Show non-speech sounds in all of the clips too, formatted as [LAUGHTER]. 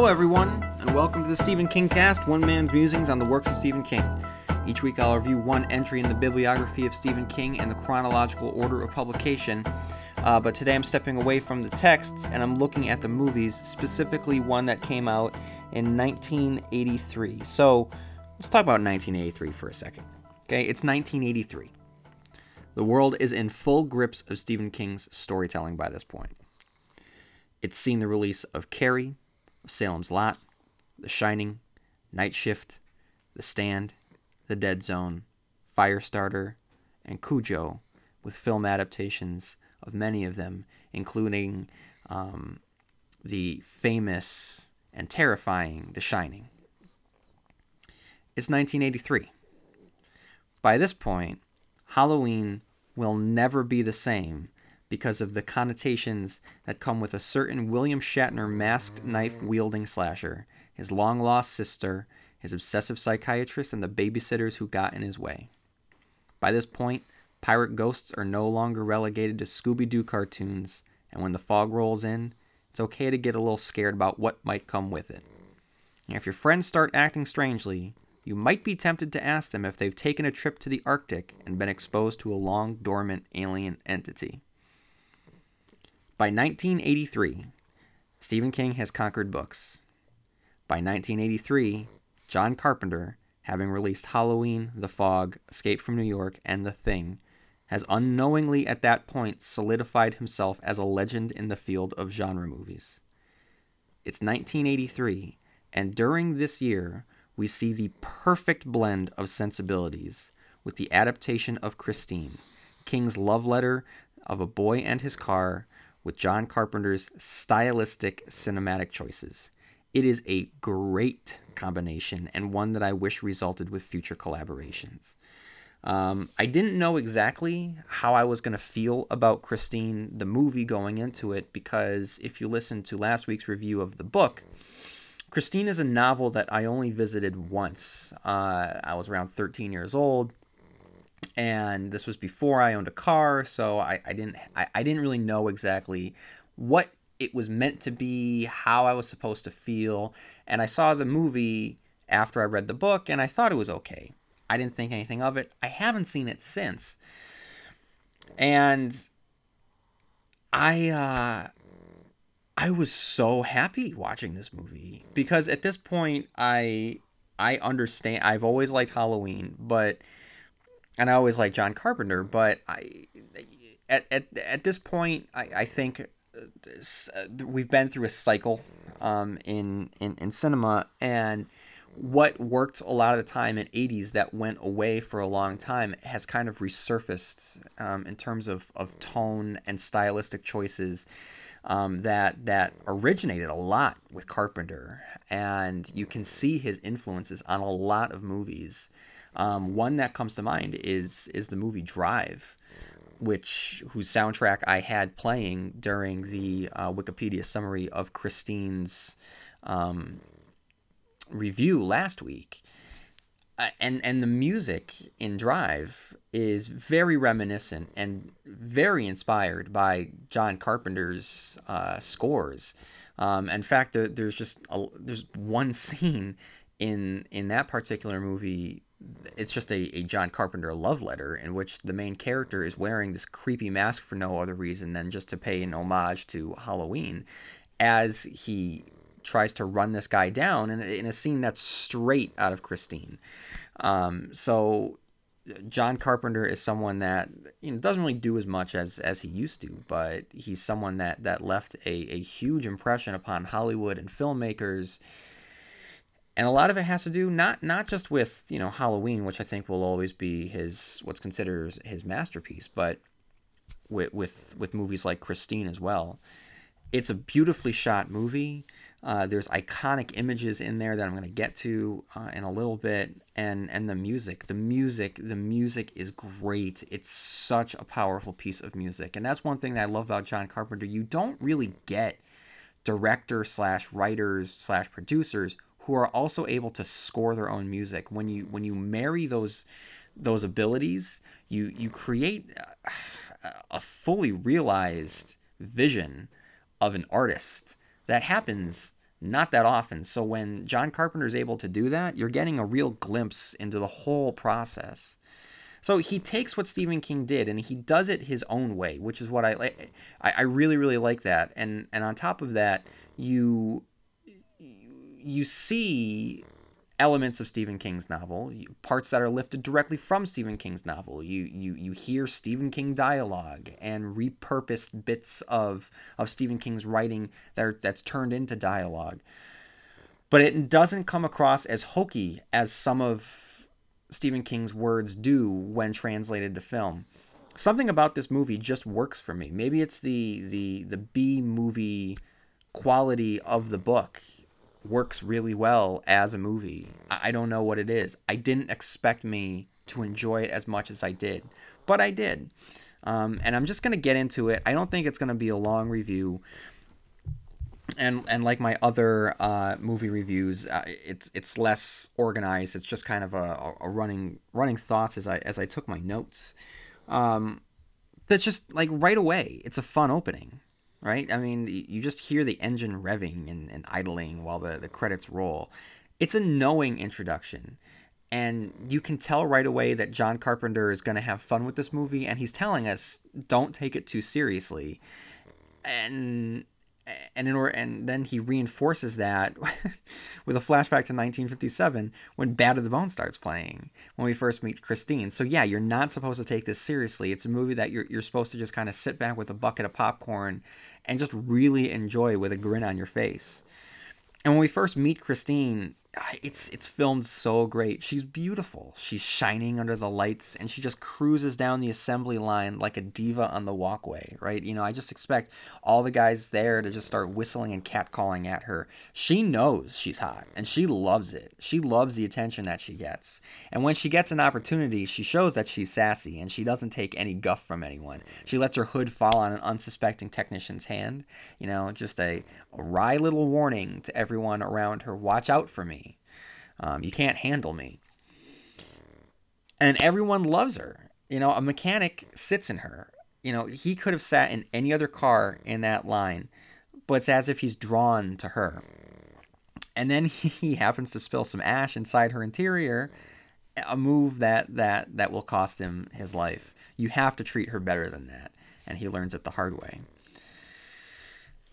Hello, everyone, and welcome to the Stephen King Cast, one man's musings on the works of Stephen King. Each week, I'll review one entry in the bibliography of Stephen King in the chronological order of publication. Uh, but today, I'm stepping away from the texts and I'm looking at the movies, specifically one that came out in 1983. So, let's talk about 1983 for a second. Okay, it's 1983. The world is in full grips of Stephen King's storytelling by this point. It's seen the release of Carrie, Salem's Lot, The Shining, Night Shift, The Stand, The Dead Zone, Firestarter, and Cujo, with film adaptations of many of them, including um, the famous and terrifying The Shining. It's 1983. By this point, Halloween will never be the same because of the connotations that come with a certain William Shatner masked knife wielding slasher, his long lost sister, his obsessive psychiatrist, and the babysitters who got in his way. By this point, pirate ghosts are no longer relegated to Scooby Doo cartoons, and when the fog rolls in, it's okay to get a little scared about what might come with it. And if your friends start acting strangely, you might be tempted to ask them if they've taken a trip to the Arctic and been exposed to a long dormant alien entity. By 1983, Stephen King has conquered books. By 1983, John Carpenter, having released Halloween, The Fog, Escape from New York, and The Thing, has unknowingly at that point solidified himself as a legend in the field of genre movies. It's 1983, and during this year, we see the perfect blend of sensibilities with the adaptation of Christine, King's love letter of a boy and his car with John Carpenter's stylistic cinematic choices. It is a great combination and one that I wish resulted with future collaborations. Um, I didn't know exactly how I was going to feel about Christine, the movie, going into it, because if you listen to last week's review of the book, Christine is a novel that I only visited once. Uh, I was around 13 years old and this was before I owned a car, so I, I didn't I, I didn't really know exactly what it was meant to be, how I was supposed to feel, and I saw the movie after I read the book, and I thought it was okay. I didn't think anything of it. I haven't seen it since, and I uh, I was so happy watching this movie because at this point I I understand. I've always liked Halloween, but and I always like John Carpenter, but I at at, at this point I, I think uh, we've been through a cycle um, in, in in cinema and what worked a lot of the time in 80s that went away for a long time has kind of resurfaced um, in terms of, of tone and stylistic choices um, that that originated a lot with Carpenter. And you can see his influences on a lot of movies um, one that comes to mind is is the movie Drive, which whose soundtrack I had playing during the uh, Wikipedia summary of Christine's um, review last week. Uh, and and the music in Drive is very reminiscent and very inspired by John Carpenter's uh, scores. Um, in fact, there's just a, there's one [LAUGHS] scene in in that particular movie it's just a, a John Carpenter love letter in which the main character is wearing this creepy mask for no other reason than just to pay an homage to Halloween as he tries to run this guy down in, in a scene that's straight out of Christine. Um, so John Carpenter is someone that you know doesn't really do as much as as he used to, but he's someone that that left a, a huge impression upon Hollywood and filmmakers and a lot of it has to do not not just with you know Halloween, which I think will always be his what's considered his masterpiece, but with with with movies like Christine as well. It's a beautifully shot movie. Uh, there's iconic images in there that I'm going to get to uh, in a little bit, and and the music, the music, the music is great. It's such a powerful piece of music, and that's one thing that I love about John Carpenter. You don't really get director slash writers slash producers who are also able to score their own music. When you when you marry those those abilities, you you create a fully realized vision of an artist that happens not that often. So when John Carpenter is able to do that, you're getting a real glimpse into the whole process. So he takes what Stephen King did and he does it his own way, which is what I like. I really, really like that. And and on top of that, you you see elements of Stephen King's novel, parts that are lifted directly from Stephen King's novel. You you you hear Stephen King dialogue and repurposed bits of of Stephen King's writing that are, that's turned into dialogue. But it doesn't come across as hokey as some of Stephen King's words do when translated to film. Something about this movie just works for me. Maybe it's the the the B movie quality of the book works really well as a movie. I don't know what it is. I didn't expect me to enjoy it as much as I did, but I did. Um, and I'm just gonna get into it. I don't think it's gonna be a long review. And and like my other uh, movie reviews, uh, it's it's less organized. It's just kind of a, a running running thoughts as I as I took my notes. Um, but just like right away, it's a fun opening right? I mean, you just hear the engine revving and, and idling while the, the credits roll. It's a knowing introduction. And you can tell right away that John Carpenter is going to have fun with this movie, and he's telling us, don't take it too seriously. And and in order, and then he reinforces that [LAUGHS] with a flashback to 1957 when Bad to the Bone starts playing when we first meet Christine. So yeah, you're not supposed to take this seriously. It's a movie that you're you're supposed to just kind of sit back with a bucket of popcorn and just really enjoy with a grin on your face. And when we first meet Christine, it's it's filmed so great. She's beautiful. She's shining under the lights and she just cruises down the assembly line like a diva on the walkway, right? You know, I just expect all the guys there to just start whistling and catcalling at her. She knows she's hot and she loves it. She loves the attention that she gets. And when she gets an opportunity, she shows that she's sassy and she doesn't take any guff from anyone. She lets her hood fall on an unsuspecting technician's hand, you know, just a, a wry little warning to everyone around her, watch out for me um, you can't handle me. And everyone loves her. You know, a mechanic sits in her. You know, he could have sat in any other car in that line, but it's as if he's drawn to her. And then [LAUGHS] he happens to spill some ash inside her interior, a move that that that will cost him his life. You have to treat her better than that, and he learns it the hard way.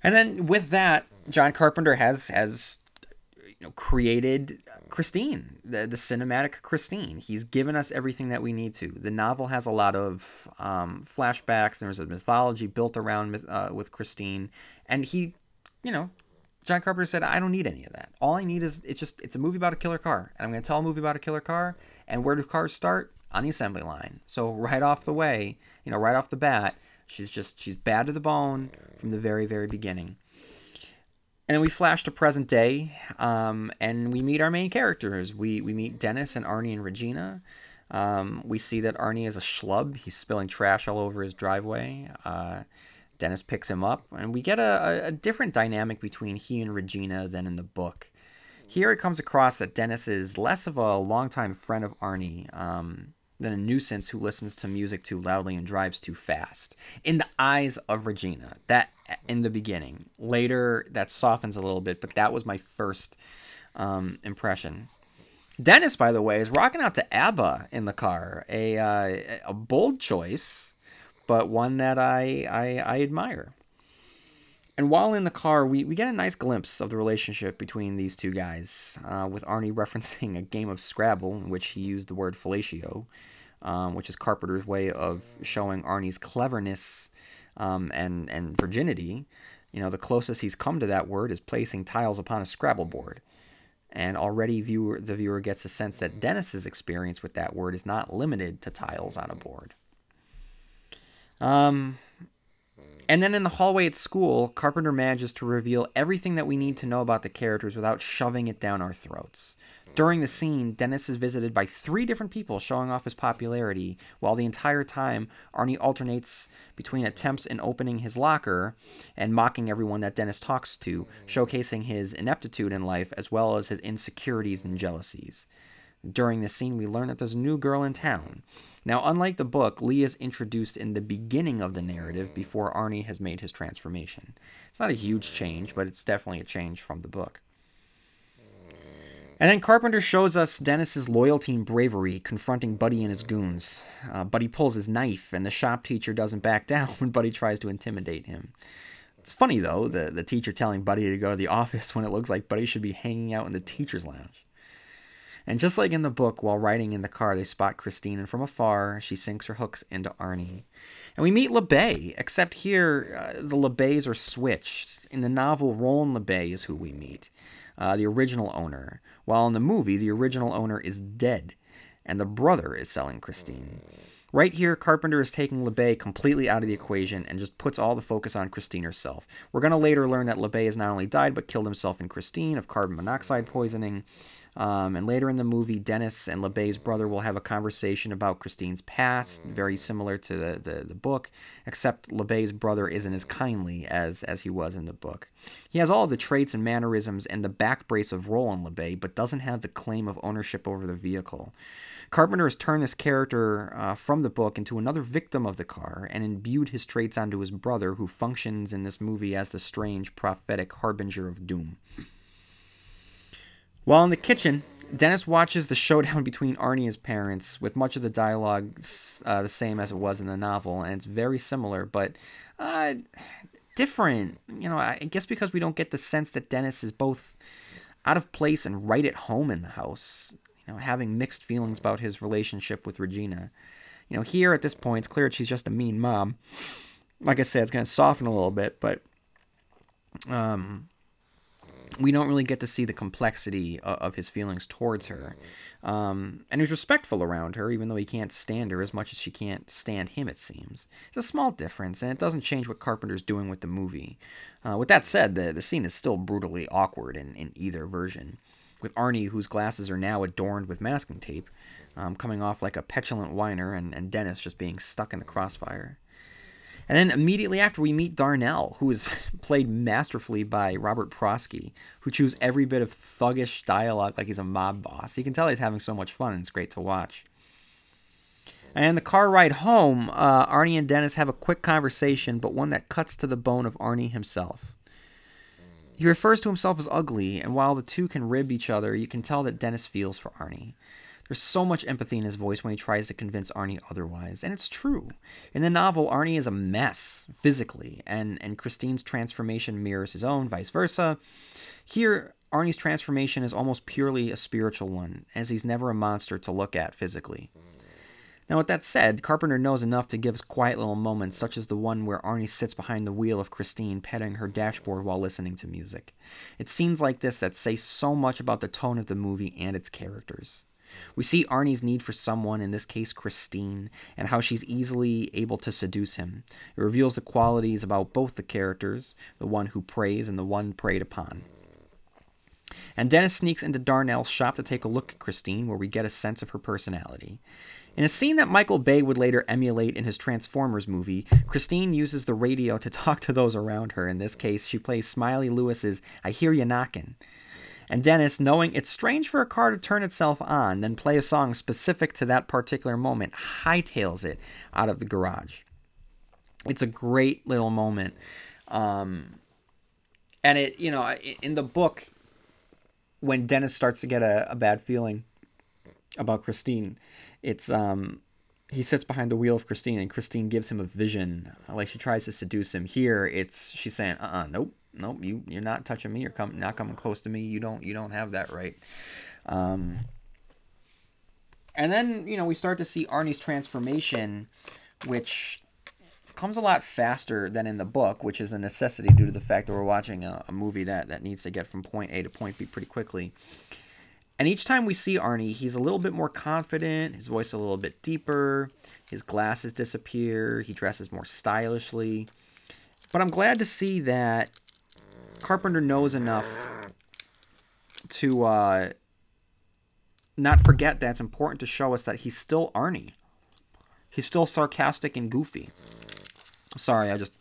And then with that, John Carpenter has has you know, created Christine, the, the cinematic Christine. He's given us everything that we need to. The novel has a lot of um, flashbacks. There's a mythology built around uh, with Christine, and he, you know, John Carpenter said, "I don't need any of that. All I need is it's just it's a movie about a killer car, and I'm going to tell a movie about a killer car. And where do cars start? On the assembly line. So right off the way, you know, right off the bat, she's just she's bad to the bone from the very very beginning." And then we flash to present day, um, and we meet our main characters. We we meet Dennis and Arnie and Regina. Um, we see that Arnie is a schlub. He's spilling trash all over his driveway. Uh, Dennis picks him up, and we get a, a, different dynamic between he and Regina than in the book. Here it comes across that Dennis is less of a longtime friend of Arnie. Um, than a nuisance who listens to music too loudly and drives too fast. In the eyes of Regina, that in the beginning. Later, that softens a little bit, but that was my first um, impression. Dennis, by the way, is rocking out to ABBA in the car. A uh, a bold choice, but one that I, I, I admire. And while in the car, we, we get a nice glimpse of the relationship between these two guys, uh, with Arnie [LAUGHS] referencing a game of Scrabble in which he used the word fellatio, um, which is Carpenter's way of showing Arnie's cleverness um, and, and virginity. You know, the closest he's come to that word is placing tiles upon a Scrabble board. And already viewer, the viewer gets a sense that Dennis's experience with that word is not limited to tiles on a board. Um, and then in the hallway at school, Carpenter manages to reveal everything that we need to know about the characters without shoving it down our throats. During the scene, Dennis is visited by three different people showing off his popularity, while the entire time, Arnie alternates between attempts in opening his locker and mocking everyone that Dennis talks to, showcasing his ineptitude in life as well as his insecurities and jealousies. During this scene, we learn that there's a new girl in town. Now, unlike the book, Lee is introduced in the beginning of the narrative before Arnie has made his transformation. It's not a huge change, but it's definitely a change from the book. And then Carpenter shows us Dennis's loyalty and bravery confronting Buddy and his goons. Uh, Buddy pulls his knife, and the shop teacher doesn't back [LAUGHS] down when Buddy tries to intimidate him. It's funny, though, the, the teacher telling Buddy to go to the [LAUGHS] office when it looks like Buddy should be hanging out in the teacher's lounge. And just like in the book, while riding in the car, they spot Christine, and from afar, she sinks her hooks into Arnie. And we meet LeBay, except here, uh, the LeBays are switched. In the novel, Roland LeBay is who we meet, uh, the original owner, while in the movie, the original owner is dead, and the brother is selling Christine. Right here, Carpenter is taking LeBay completely out of the equation and just puts all the focus on Christine herself. We're going to later learn that LeBay has not only died but killed himself and Christine of carbon monoxide poisoning. Um, and later in the movie, Dennis and LeBay's brother will have a conversation about Christine's past, very similar to the, the, the book, except LeBay's brother isn't as kindly as, as he was in the book. He has all of the traits and mannerisms and the back brace of Roland LeBay, but doesn't have the claim of ownership over the vehicle. Carpenter has turned this character uh, from the book into another victim of the car and imbued his traits onto his brother, who functions in this movie as the strange prophetic harbinger of doom. While in the kitchen, Dennis watches the showdown [LAUGHS] between Arnie and his parents, with much of the dialogue uh, the same as it was in the novel, and it's very similar, but uh, different. You know, I guess because we don't get the sense that Dennis is both out of place and right at home in the house. You know, having mixed feelings about his relationship with Regina. You know, here at this point, it's clear she's just a mean mom. Like I said, it's going to soften a little bit, but um, we don't really get to see the complexity of, of his feelings towards her. Um, and he's respectful around her, even though he can't stand her as much as she can't stand him, it seems. It's a small difference, and it doesn't change what Carpenter's doing with the movie. Uh, with that said, the, the scene is still brutally awkward in, in either version, with Arnie, whose glasses are now adorned with masking tape, um, coming off like a petulant whiner, and, and Dennis just being stuck in the crossfire. And then immediately after, we meet Darnell, who is [LAUGHS] played masterfully by Robert Prosky, who chews every bit of thuggish dialogue like he's a mob boss. You can tell he's having so much fun, and it's great to watch. And the car ride home, uh, Arnie and Dennis have a quick conversation, but one that cuts to the bone of Arnie himself. He refers to himself as ugly, and while the two can rib each other, you can tell that Dennis feels for Arnie. There's so much empathy in his voice when he tries to convince Arnie otherwise, and it's true. In the novel, Arnie is a mess physically, and, and Christine's transformation mirrors his own, vice versa. Here, Arnie's transformation is almost purely a spiritual one, as he's never a monster to look at physically. Now, with that said, Carpenter knows enough to give us quiet little moments, such as the one where Arnie sits behind the wheel of Christine, petting her dashboard while listening to music. It's scenes like this that say so much about the tone of the movie and its characters. We see Arnie's need for someone, in this case Christine, and how she's easily able to seduce him. It reveals the qualities about both the characters, the one who preys and the one preyed upon. And Dennis sneaks into Darnell's shop to take a look at Christine, where we get a sense of her personality. In a scene that Michael Bay would later emulate in his Transformers movie, Christine uses the radio to [LAUGHS] talk to those around her. In this case, she plays Smiley Lewis's I Hear You Knockin'. And Dennis, knowing it's strange for a car to turn itself on, then play a song specific to that particular moment, hightails it out of the garage. It's a great little moment. Um, and it, you know, in the book, when Dennis starts to get a, a bad feeling about Christine, it's um, he sits behind the wheel of Christine, and Christine gives him a vision, like she tries to seduce him. Here, it's she's saying, "Uh, uh nope, nope, you you're not touching me. You're coming, not coming close to me. You don't you don't have that right." Um, and then you know we start to see Arnie's transformation, which comes a lot faster than in the book, which is a necessity due to the fact that we're watching a, a movie that that needs to get from point A to point B pretty quickly. And each time we see Arnie, he's a little bit more confident, his voice a little bit deeper, his glasses disappear, he dresses more stylishly. But I'm glad to see that Carpenter knows enough to uh, not forget that it's important to show us that he's still Arnie. He's still sarcastic and goofy. Sorry, I just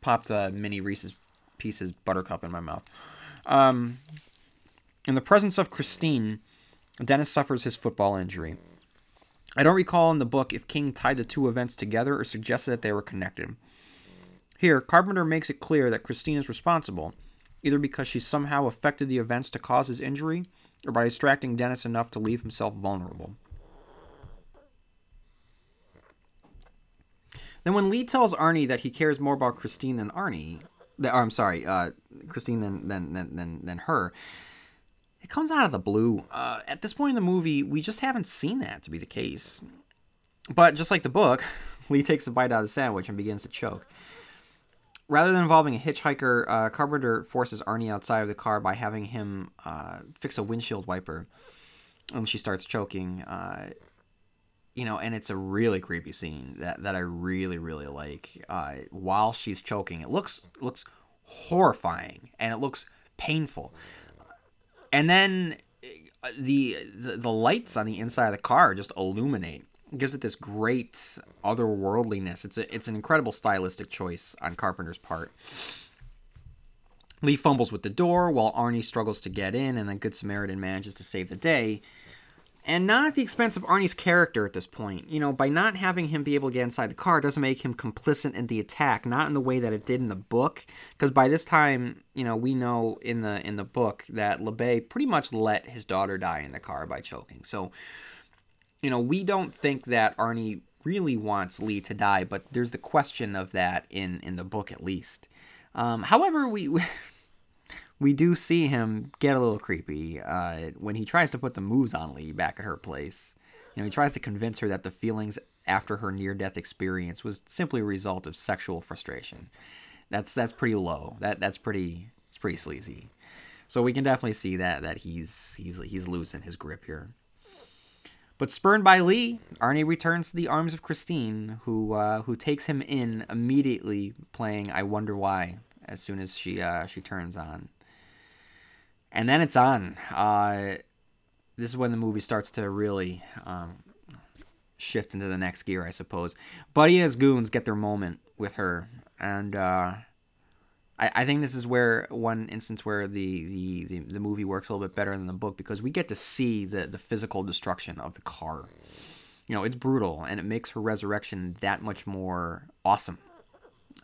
popped a mini Reese's Pieces buttercup in my mouth. Um, in the presence of Christine, Dennis suffers his football injury. I don't recall in the book if King tied the two events together or suggested that they were connected. Here, Carpenter makes it clear that Christine is responsible, either because she somehow affected the events to cause his injury or by distracting Dennis enough to leave himself vulnerable. Then, when Lee tells Arnie that he cares more about Christine than Arnie, that, or I'm sorry, uh, Christine than, than, than, than, than her, it comes out of the blue. Uh, at this point in the movie, we just haven't seen that to be the case. But just like the book, [LAUGHS] Lee takes a bite out of the sandwich and begins to choke. Rather than involving a hitchhiker, uh, Carpenter forces Arnie outside of the car by having him uh, fix a windshield wiper. And she starts choking. Uh, you know, and it's a really creepy scene that, that I really, really like. Uh, while she's choking, it looks looks horrifying and it looks painful and then uh, the, the, the lights on the inside of the car just illuminate. Gives it this great otherworldliness. It's a, it's an incredible stylistic choice on Carpenter's part. Lee fumbles with the door while Arnie struggles to get in, and then Good Samaritan manages to save the day and not at the expense of Arnie's character at this point. You know, by not having him be able to get inside the car doesn't make him complicit in the attack, not in the way that it did in the book. Because by this time, you know, we know in the in the book that LeBay pretty much let his daughter die in the car by choking. So, you know, we don't think that Arnie really wants Lee to die, but there's the question of that in in the book at least. Um, however, we, [LAUGHS] we do see him get a little creepy uh, when he tries to put the moves on Lee back at her place. You know, he tries to convince her that the feelings after her near-death experience was simply a result of sexual frustration. That's that's pretty low. That that's pretty it's pretty sleazy. So we can definitely see that that he's he's he's losing his grip here. But spurned by Lee, Arnie returns to the arms of Christine, who uh, who takes him in immediately, playing "I Wonder Why" as soon as she uh, she turns on and then it's on. Uh, this is when the movie starts to really um, shift into the next gear, I suppose. Buddy and his goons get their moment with her, and uh, I, I, think this is where one instance where the, the, the, the, movie works a little bit better than the book because we get to see the, the physical destruction of the car. You know, it's brutal, and it makes her resurrection that much more awesome.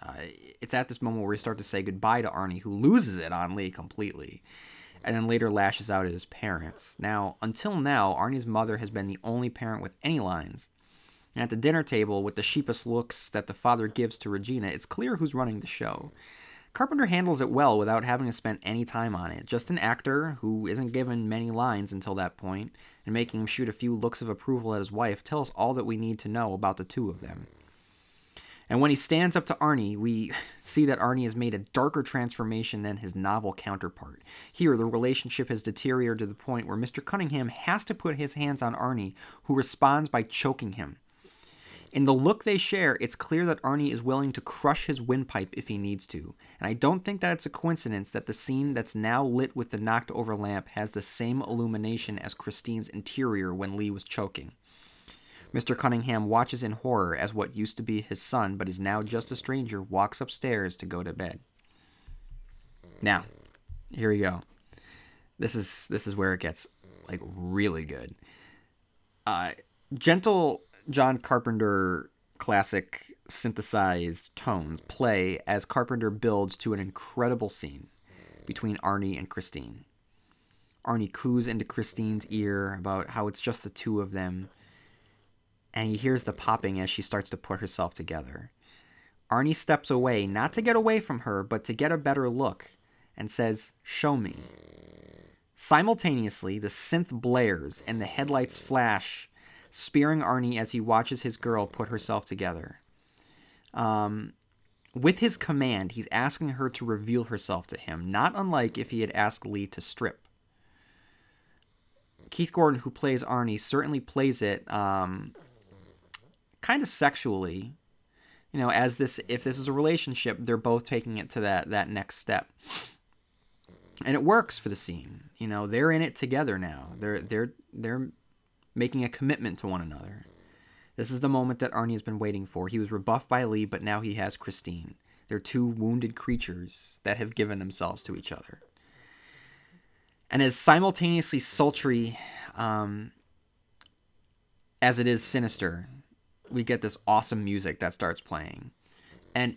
Uh, it's at this moment where we start to say goodbye to Arnie, who loses it on Lee completely and then later lashes out at his parents. Now, until now, Arnie's mother has been the only parent with any lines. And at the dinner table, with the sheepish looks that the father gives to Regina, it's clear who's running the show. Carpenter handles it well without having to spend any time on it. Just an actor who isn't given many lines until that point, and making him shoot a few looks of approval at his wife tells all that we need to know about the two of them. And when he stands up to Arnie, we [LAUGHS] see that Arnie has made a darker transformation than his novel counterpart. Here, the relationship has deteriorated to the point where Mr. Cunningham has to put his hands on Arnie, who responds by choking him. In the look they share, it's clear that Arnie is willing to crush his windpipe if he needs to. And I don't think that it's a coincidence that the scene that's now lit with the knocked over lamp has the same illumination as Christine's interior when Lee was choking. Mr. Cunningham watches in horror as what used to be his son, but is now just a stranger, walks upstairs to go to bed. Now, here we go. This is this is where it gets like really good. Uh, gentle John Carpenter classic synthesized tones play as Carpenter builds to an incredible scene between Arnie and Christine. Arnie coos into Christine's ear about how it's just the two of them and he hears the popping as she starts to put herself together. Arnie steps away, not to get away from her, but to get a better look, and says, Show me. Simultaneously, the synth blares and the headlights flash, spearing Arnie as he watches his girl put herself together. Um, with his command, he's asking her to reveal herself to him, not unlike if he had asked Lee to strip. Keith Gordon, who plays Arnie, certainly plays it um, kind of sexually you know as this if this is a relationship they're both taking it to that that next step and it works for the scene you know they're in it together now they're they're they're making a commitment to one another. This is the moment that arnie has been waiting for. He was rebuffed by lee but now he has christine. They're two wounded creatures that have given themselves to each other. And as simultaneously sultry um, as it is sinister, we get this awesome music that starts playing, and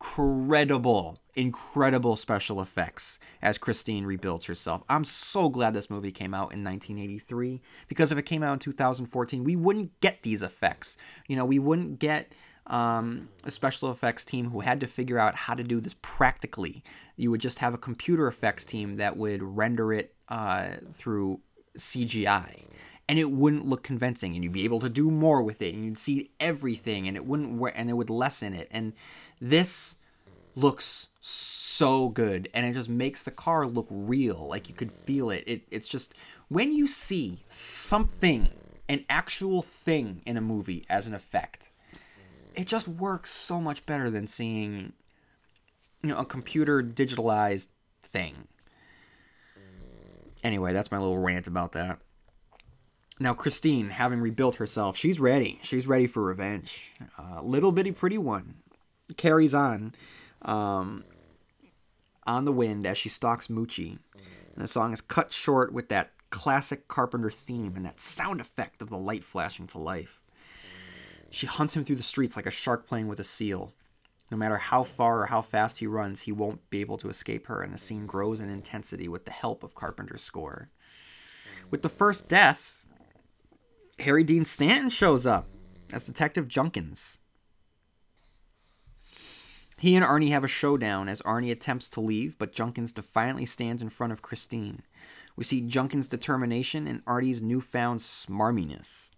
incredible, incredible special effects as Christine rebuilds herself. I'm so glad this movie came out in 1983 because if it came out in 2014, we wouldn't get these effects. You know, we wouldn't get um, a special effects team who had to figure out how to do this practically. You would just have a computer effects team that would render it uh, through CGI. And it wouldn't look convincing, and you'd be able to do more with it, and you'd see everything, and it wouldn't, and it would lessen it. And this looks so good, and it just makes the car look real, like you could feel it. it it's just when you see something, an actual thing in a movie as an effect, it just works so much better than seeing, you know, a computer digitalized thing. Anyway, that's my little rant about that. Now, Christine, having rebuilt herself, she's ready. She's ready for revenge. Uh, little bitty pretty one carries on um, on the wind as she stalks Moochie. And the song is cut short with that classic Carpenter theme and that sound effect of the light flashing to life. She hunts him through the streets like a shark playing with a seal. No matter how far or how fast he runs, he won't be able to escape her, and the scene grows in intensity with the help of Carpenter's score. With the first death, Harry Dean Stanton shows up as Detective Junkins. He and Arnie have a showdown as Arnie attempts to leave, but Junkins defiantly stands in front of Christine. We see Junkins' determination and Arnie's newfound smarminess.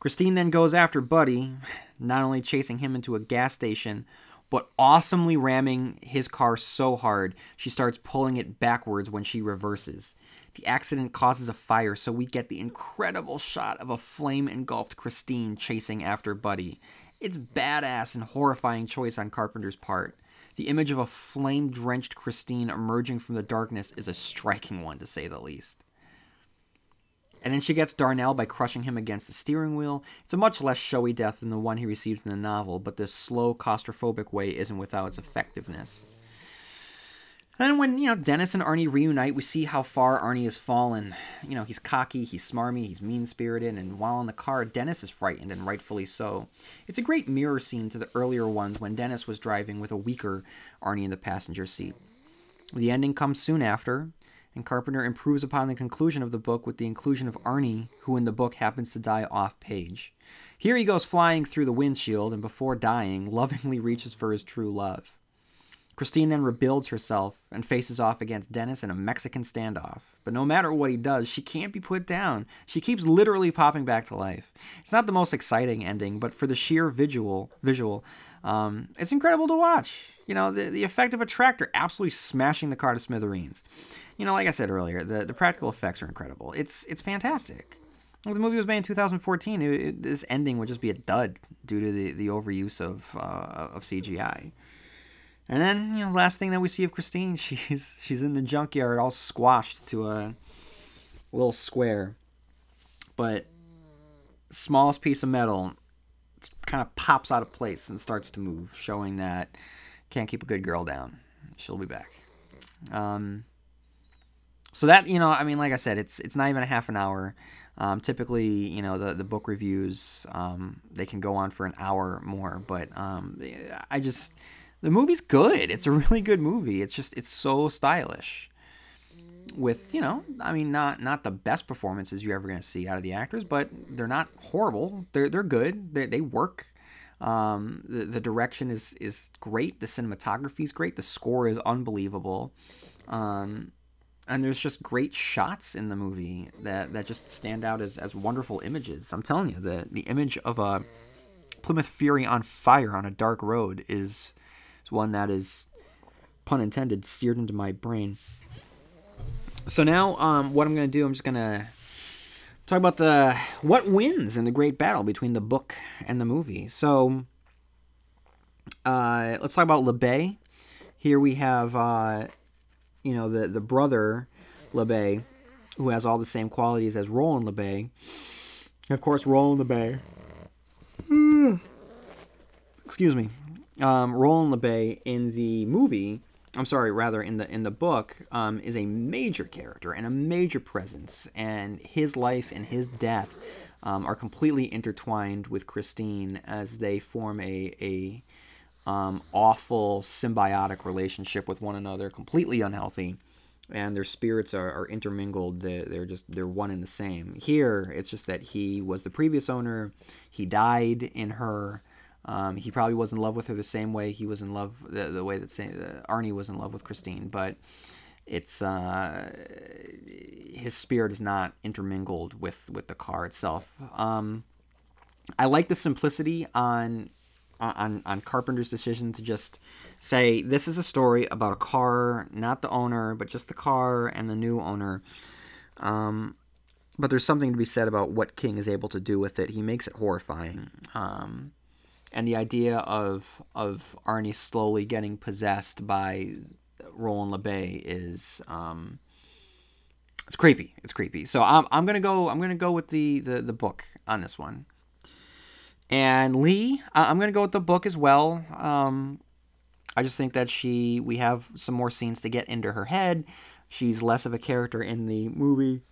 Christine then goes after Buddy, not only chasing him into a gas station, but awesomely ramming his car so hard she starts pulling it backwards when she reverses. The accident causes a fire, so we get the incredible shot of a flame engulfed Christine chasing after Buddy. It's badass and horrifying choice on Carpenter's part. The image of a flame drenched Christine emerging from the darkness is a striking one, to say the least. And then she gets Darnell by crushing him against the steering wheel. It's a much less showy death than the one he receives in the novel, but this slow, claustrophobic way isn't without its effectiveness. And when, you know, Dennis and Arnie reunite, we see how far Arnie has fallen. You know, he's cocky, he's smarmy, he's mean spirited, and while in the car, Dennis is frightened, and rightfully so. It's a great mirror scene to the earlier ones when Dennis was driving with a weaker Arnie in the passenger seat. The ending comes soon after, and Carpenter improves upon the conclusion of the book with the inclusion of Arnie, who in the book happens to die off page. Here he goes flying through the windshield, and before dying, [LAUGHS] lovingly reaches for his true love. Christine then rebuilds herself and faces off against Dennis in a Mexican standoff. But no matter what he does, she can't be put down. She keeps literally popping back to life. It's not the most exciting ending, but for the sheer visual, visual, um, it's incredible to watch. You know, the, the effect of a tractor absolutely smashing the car to smithereens you know, like I said earlier, the, the practical effects are incredible. It's it's fantastic. The movie was made in 2014. It, it, this ending would just be a dud due to the, the overuse of uh, of CGI. And then, you know, last thing that we see of Christine, [LAUGHS] she's she's in the junkyard, all squashed to a little square. But smallest piece of metal kind of pops out of place and starts to move, showing that can't keep a good girl down. She'll be back. Um, so that you know, I mean, like I said, it's it's not even a half an hour. Um, typically, you know, the the book reviews um, they can go on for an hour more, but um, I just the movie's good. It's a really good movie. It's just it's so stylish. With you know, I mean, not not the best performances you're ever gonna see out of the actors, but they're not horrible. They're they're good. They they work. Um, the the direction is is great. The cinematography is great. The score is unbelievable. Um, and there's just great shots in the movie that, that just stand out as, as wonderful images. I'm telling you, the the image of a Plymouth Fury on fire on a dark road is, is one that is, pun intended, seared into my brain. So now, um, what I'm gonna do, I'm just gonna talk about the what wins in the great battle between the book and the movie. So, uh, let's talk about LeBay. Here we have. Uh, you know the the brother LeBay, who has all the same qualities as Roland LeBay. Of course, Roland LeBay. excuse me. Um, Roland LeBay in the movie I'm sorry, rather in the in the book, um, is a major character and a major presence, and his life and his death um, are completely intertwined with Christine as they form a a um, awful symbiotic relationship with one another, completely unhealthy, and their spirits are, are intermingled. They're, they're just they're one and the same. Here, it's just that he was the previous owner. He died in her. Um, he probably was in love with her the same way he was in love the, the way that uh, Arnie was in love with Christine, but it's uh, his spirit is not intermingled with with the car itself. Um, I like the simplicity on on on Carpenter's decision to just say this is a story about a car, not the owner, but just the car and the new owner. Um, but there's something to be said about what King is able to do with it. He makes it horrifying. Um, and the idea of of Arnie slowly getting possessed by Roland LeBay is um, it's creepy. It's creepy. So I'm, I'm gonna go I'm gonna go with the, the the book on this one. And Lee, I'm gonna go with the book as well. Um, I just think that she we have some more scenes to get into her head. She's less of a character in the movie.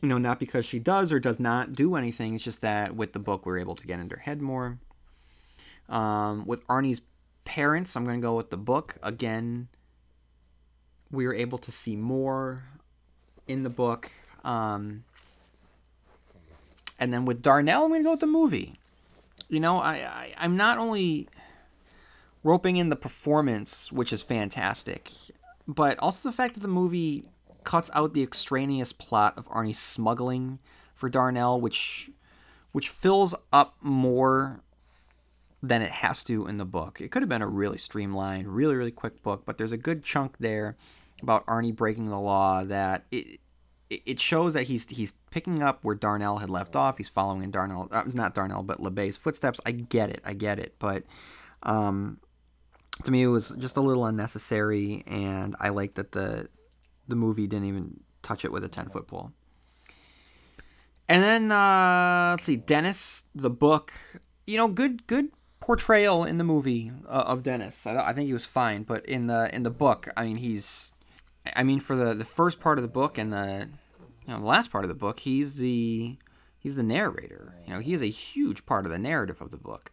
You know, not because she does or does not do anything. It's just that with the book, we're able to get into her head more. Um, with Arnie's parents, I'm going to go with the book. Again, we were able to see more in the book. Um, and then with Darnell, I'm going to go with the movie. You know, I, I I'm not only roping in the performance, which is fantastic, but also the fact that the movie cuts out the extraneous plot of Arnie smuggling for Darnell, which which fills up more than it has to in the book. It could have been a really streamlined, really really quick book, but there's a good chunk there about Arnie breaking the law that it it shows that he's he's picking up where Darnell had left off. He's following in Darnell, uh, not Darnell, but LeBay's footsteps. I get it, I get it, but um, to me it was just a little unnecessary, and I like that the the movie didn't even touch it with a ten foot pole. And then uh, let's see, Dennis, the book. You know, good good portrayal in the movie uh, of Dennis. I, I think he was fine, but in the in the book, I mean, he's I mean, for the the first part of the book and the you know the last part of the book, he's the he's the narrator. You know, he is a huge part of the narrative of the book.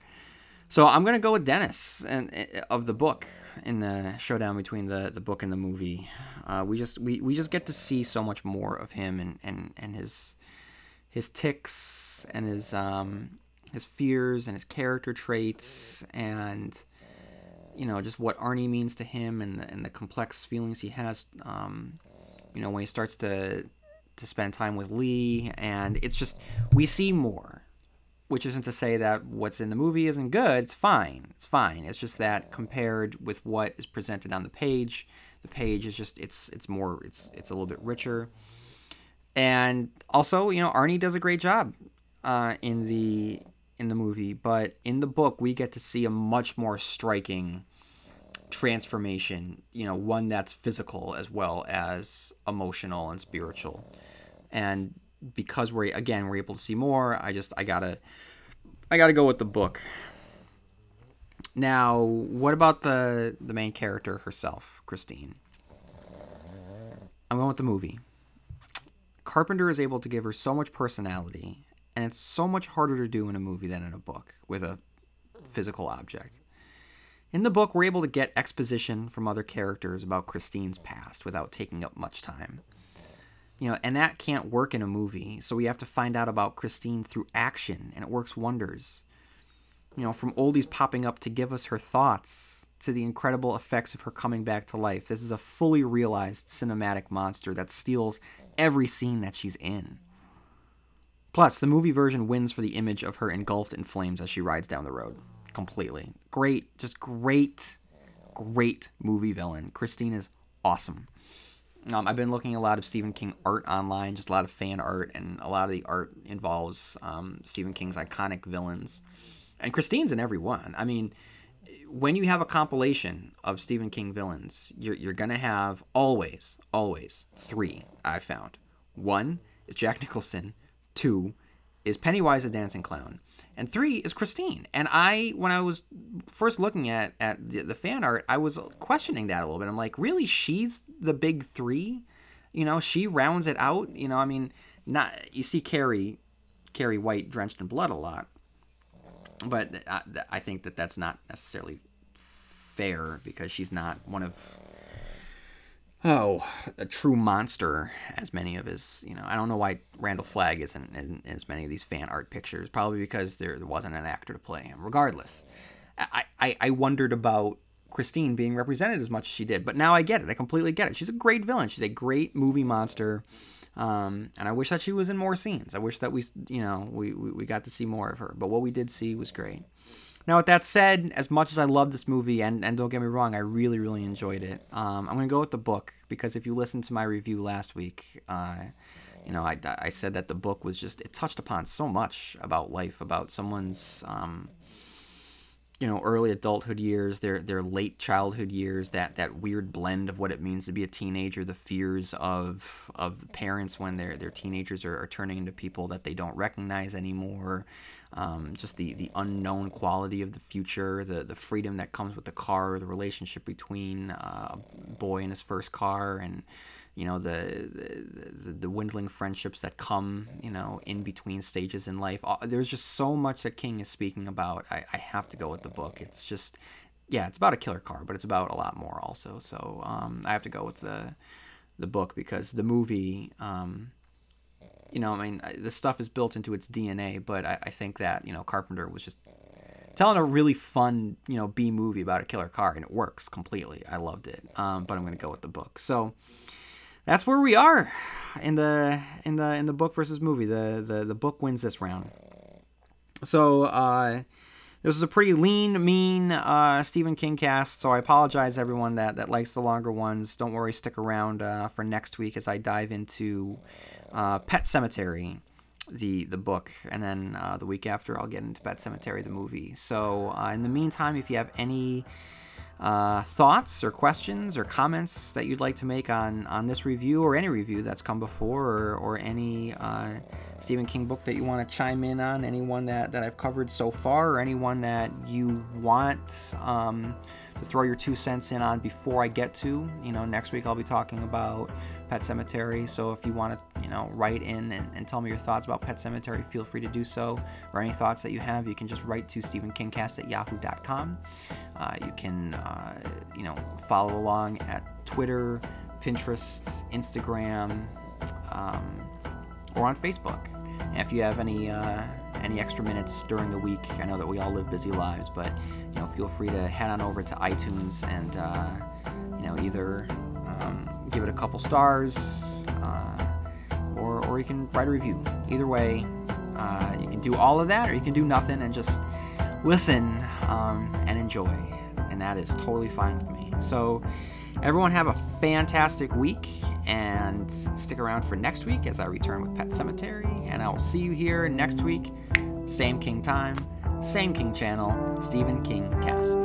So I'm gonna go with Dennis and uh, of the book in the showdown between the, the book and the movie. Uh, we just we, we just get to see so much more of him and, and, and his his tics and his um, his fears and his character traits and you know just what Arnie means to him and the, and the complex feelings he has. Um, you know when he starts to to spend time with Lee, and it's just we see more. Which isn't to say that what's in the movie isn't good. It's fine. It's fine. It's just that compared with what is presented on the page, the page is just it's it's more it's it's a little bit richer. And also, you know, Arnie does a great job uh, in the in the movie, but in the book we get to see a much more striking transformation, you know, one that's physical as well as emotional and spiritual. And because we're again we're able to see more, I just I gotta I gotta go with the book. Now, what about the the main character herself, Christine? I'm going with the movie. Carpenter is able to give her so much personality, and it's so much harder to do in a movie than in a book with a physical object. In the book, we're able to get exposition from other characters about Christine's past without taking up much time. You know, and that can't work in a movie, so we have to find out about Christine through action, and it works wonders. You know, from oldies popping up to give us her thoughts to the incredible effects of her coming back to life. This is a fully realized cinematic monster that steals every scene that she's in. Plus, the movie version wins for the image of her engulfed in flames as she rides down the road completely. Great, just great, great movie villain. Christine is awesome. Um, I've been looking a lot of Stephen King art online, just a lot of fan art, and a lot of the art involves um, Stephen King's iconic villains. And Christine's in every one. I mean, when you have a compilation of Stephen King villains, you're, you're going to have always, always three, I've found. One is Jack Nicholson. Two is Pennywise the Dancing Clown, and three is Christine. And I, when I was first looking at at the, the fan art, I was questioning that a little bit. I'm like, really, she's the big three? You know, she rounds it out. You know, I mean, not you see Carrie, Carrie White drenched in blood a lot, but uh, I, I think that that's not necessarily fair because she's not one of oh, a true monster, as many of his, you know, I don't know why Randall Flagg isn't in as many of these fan art pictures. Probably because there wasn't an actor to play him. Regardless, I, I, I wondered about Christine being represented as much as she did, but now I get it. I completely get it. She's a great villain. She's a great movie monster. Um, and I wish that she was in more scenes. I wish that we, you know, we, we, we got to see more of her. But what we did see was great. Now, with that said, as much as I love this movie, and, and don't get me wrong, I really, really enjoyed it, um, I'm going to go with the book because if you listened to my review last week, uh, you know, I, I said that the book was just, it touched upon so much about life, about someone's, um, you know, early adulthood years, their their late childhood years, that that weird blend of what it means to be a teenager, the fears of of parents when their their teenagers are, are turning into people that they don't recognize anymore, um, just the the unknown quality of the future, the the freedom that comes with the car, the relationship between uh, a boy and his first car, and you know the, the, the dwindling friendships that come you know in between stages in life. There's just so much that King is speaking about. I, I have to go with the book. It's just yeah, it's about a killer car, but it's about a lot more also. So um, I have to go with the the book because the movie. Um, you know, I mean, the stuff is built into its DNA, but I, I think that you know Carpenter was just telling a really fun, you know, B movie about a killer car, and it works completely. I loved it. Um, but I'm going to go with the book. So that's where we are in the in the in the book versus movie. The the the book wins this round. So uh, this was a pretty lean, mean uh, Stephen King cast. So I apologize everyone that that likes the longer ones. Don't worry, stick around uh, for next week as I dive into uh, Pet Sematary. the the book, and then uh, the week after I'll get into Pet Sematary the movie. So uh, in the meantime, if you have any uh, thoughts or questions or comments that you'd like to make on on this review or any review that's come before, or, or any uh, Stephen King book that you want to chime in on, anyone that that I've covered so far, or anyone that you want. Um, to throw your two cents in on before I get to. You know, next week I'll be talking about Pet Sematary. So if you want to, you know, write in and, and tell me your thoughts about Pet Sematary, feel free to do so. Or any thoughts that you have, you can just write to StephenKingcast at yahoo.com. Uh, you can, uh, you know, follow along at Twitter, Pinterest, Instagram, um, or on Facebook. And if you have any uh, any extra minutes during the week, I know that we all live busy lives, but you know, feel free to head on over to iTunes and uh, you know either um, give it a couple stars, uh, or or you can write a review. Either way, uh, you can do all of that, or you can do nothing and just listen um, and enjoy, and that is totally fine with me. So. Everyone have a fantastic week and stick around for next week as I return with Pet Sematary. And I will see you here next week, same King time, same King channel, Stephen King Cast.